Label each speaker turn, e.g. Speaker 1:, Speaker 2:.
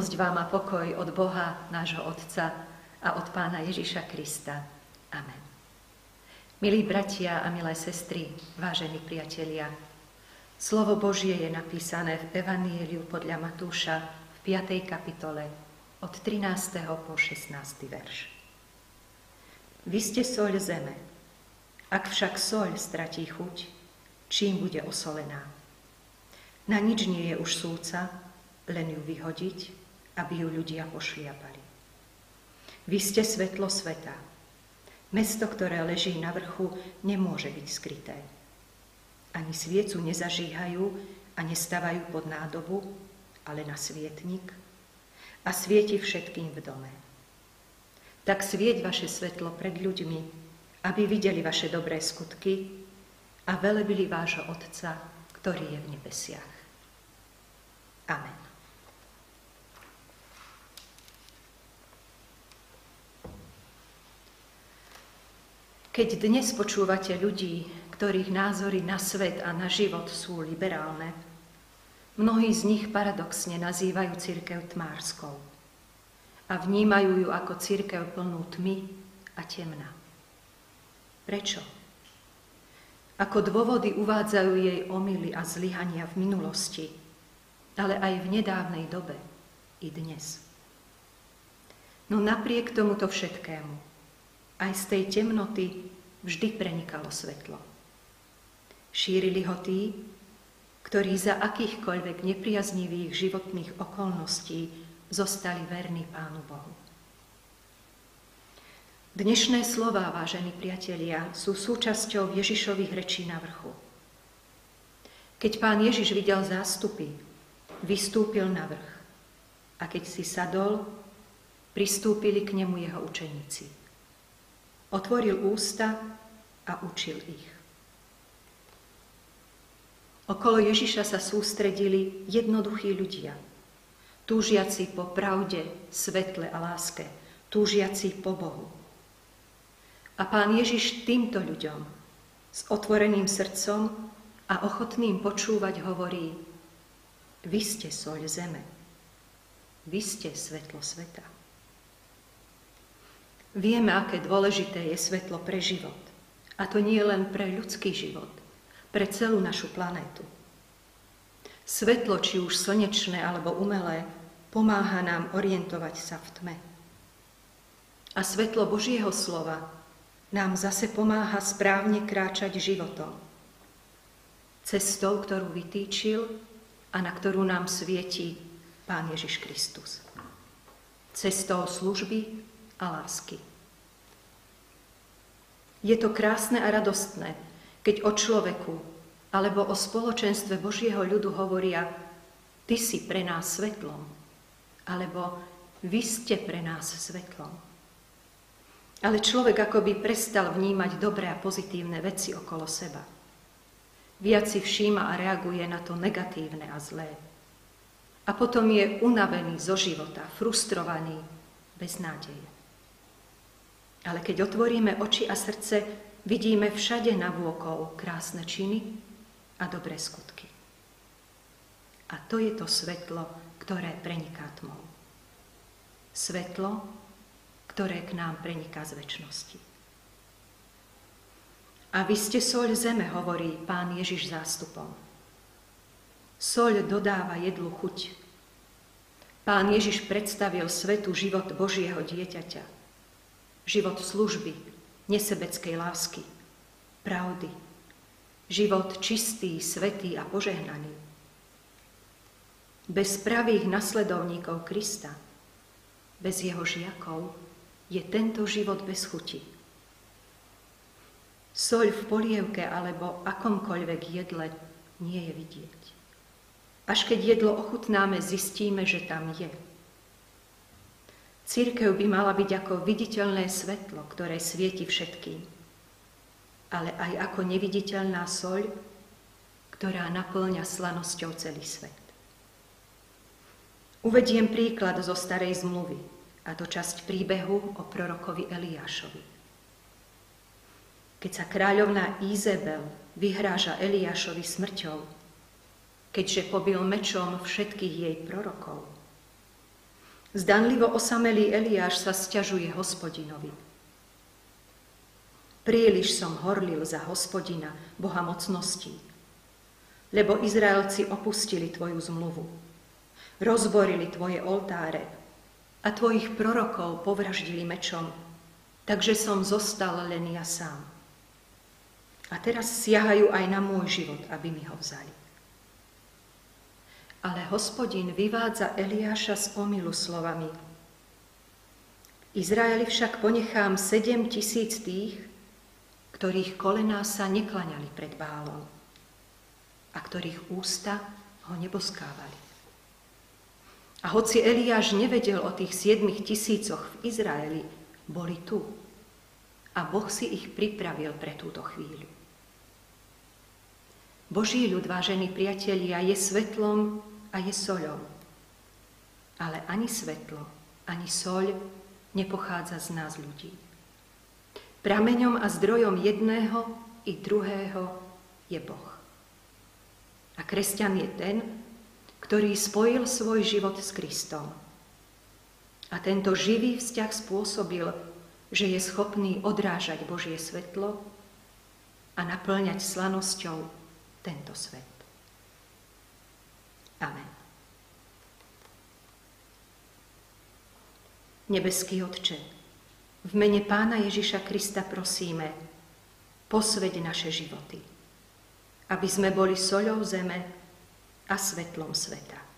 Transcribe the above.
Speaker 1: Milosť vám a pokoj od Boha, nášho Otca a od Pána Ježiša Krista. Amen. Milí bratia a milé sestry, vážení priatelia, slovo Božie je napísané v Evanieliu podľa Matúša v 5. kapitole od 13. po 16. verš. Vy ste soľ zeme. Ak však soľ stratí chuť, čím bude osolená? Na nič nie je už súca, len ju vyhodiť, aby ju ľudia pošliapali. Vy ste svetlo sveta. Mesto, ktoré leží na vrchu, nemôže byť skryté. Ani sviecu nezažíhajú a nestávajú pod nádobu, ale na svietnik a svieti všetkým v dome. Tak svieť vaše svetlo pred ľuďmi, aby videli vaše dobré skutky a velebili vášho Otca, ktorý je v nebesiach. Amen. Keď dnes počúvate ľudí, ktorých názory na svet a na život sú liberálne, mnohí z nich paradoxne nazývajú církev tmárskou a vnímajú ju ako církev plnú tmy a temna. Prečo? Ako dôvody uvádzajú jej omily a zlyhania v minulosti, ale aj v nedávnej dobe i dnes. No napriek tomuto všetkému, aj z tej temnoty vždy prenikalo svetlo. Šírili ho tí, ktorí za akýchkoľvek nepriaznivých životných okolností zostali verní Pánu Bohu. Dnešné slova, vážení priatelia, sú súčasťou Ježišových rečí na vrchu. Keď pán Ježiš videl zástupy, vystúpil na vrch a keď si sadol, pristúpili k nemu jeho učeníci. Otvoril ústa a učil ich. Okolo Ježiša sa sústredili jednoduchí ľudia, túžiaci po pravde, svetle a láske, túžiaci po Bohu. A pán Ježiš týmto ľuďom s otvoreným srdcom a ochotným počúvať hovorí, vy ste soľ zeme, vy ste svetlo sveta. Vieme, aké dôležité je svetlo pre život. A to nie len pre ľudský život, pre celú našu planétu. Svetlo, či už slnečné alebo umelé, pomáha nám orientovať sa v tme. A svetlo Božieho slova nám zase pomáha správne kráčať životom. Cestou, ktorú vytýčil a na ktorú nám svieti Pán Ježiš Kristus. Cestou služby a lásky. Je to krásne a radostné, keď o človeku alebo o spoločenstve Božieho ľudu hovoria Ty si pre nás svetlom, alebo Vy ste pre nás svetlom. Ale človek akoby prestal vnímať dobré a pozitívne veci okolo seba. Viac si všíma a reaguje na to negatívne a zlé. A potom je unavený zo života, frustrovaný, bez nádeje. Ale keď otvoríme oči a srdce, vidíme všade na vôkol krásne činy a dobré skutky. A to je to svetlo, ktoré preniká tmou. Svetlo, ktoré k nám preniká z väčšnosti. A vy ste soľ zeme, hovorí pán Ježiš zástupom. Soľ dodáva jedlu chuť. Pán Ježiš predstavil svetu život Božieho dieťaťa život služby, nesebeckej lásky, pravdy, život čistý, svetý a požehnaný. Bez pravých nasledovníkov Krista, bez jeho žiakov, je tento život bez chuti. Soľ v polievke alebo akomkoľvek jedle nie je vidieť. Až keď jedlo ochutnáme, zistíme, že tam je. Církev by mala byť ako viditeľné svetlo, ktoré svieti všetkým, ale aj ako neviditeľná soľ, ktorá naplňa slanosťou celý svet. Uvediem príklad zo starej zmluvy, a to časť príbehu o prorokovi Eliášovi. Keď sa kráľovná Izabel vyhráža Eliášovi smrťou, keďže pobil mečom všetkých jej prorokov, Zdanlivo osamelý Eliáš sa sťažuje hospodinovi. Príliš som horlil za hospodina, Boha mocností, lebo Izraelci opustili tvoju zmluvu, rozborili tvoje oltáre a tvojich prorokov povraždili mečom, takže som zostal len ja sám. A teraz siahajú aj na môj život, aby mi ho vzali. Ale hospodin vyvádza Eliáša z omilu slovami. Izraeli však ponechám sedem tisíc tých, ktorých kolená sa neklaňali pred bálom a ktorých ústa ho neboskávali. A hoci Eliáš nevedel o tých siedmých tisícoch v Izraeli, boli tu. A Boh si ich pripravil pre túto chvíľu. Boží ľud, vážení priatelia, je svetlom a je soľou. Ale ani svetlo, ani soľ nepochádza z nás ľudí. Prameňom a zdrojom jedného i druhého je Boh. A kresťan je ten, ktorý spojil svoj život s Kristom. A tento živý vzťah spôsobil, že je schopný odrážať Božie svetlo a naplňať slanosťou tento svet. Amen. Nebeský Otče, v mene Pána Ježiša Krista prosíme, posveď naše životy, aby sme boli soľou zeme a svetlom sveta.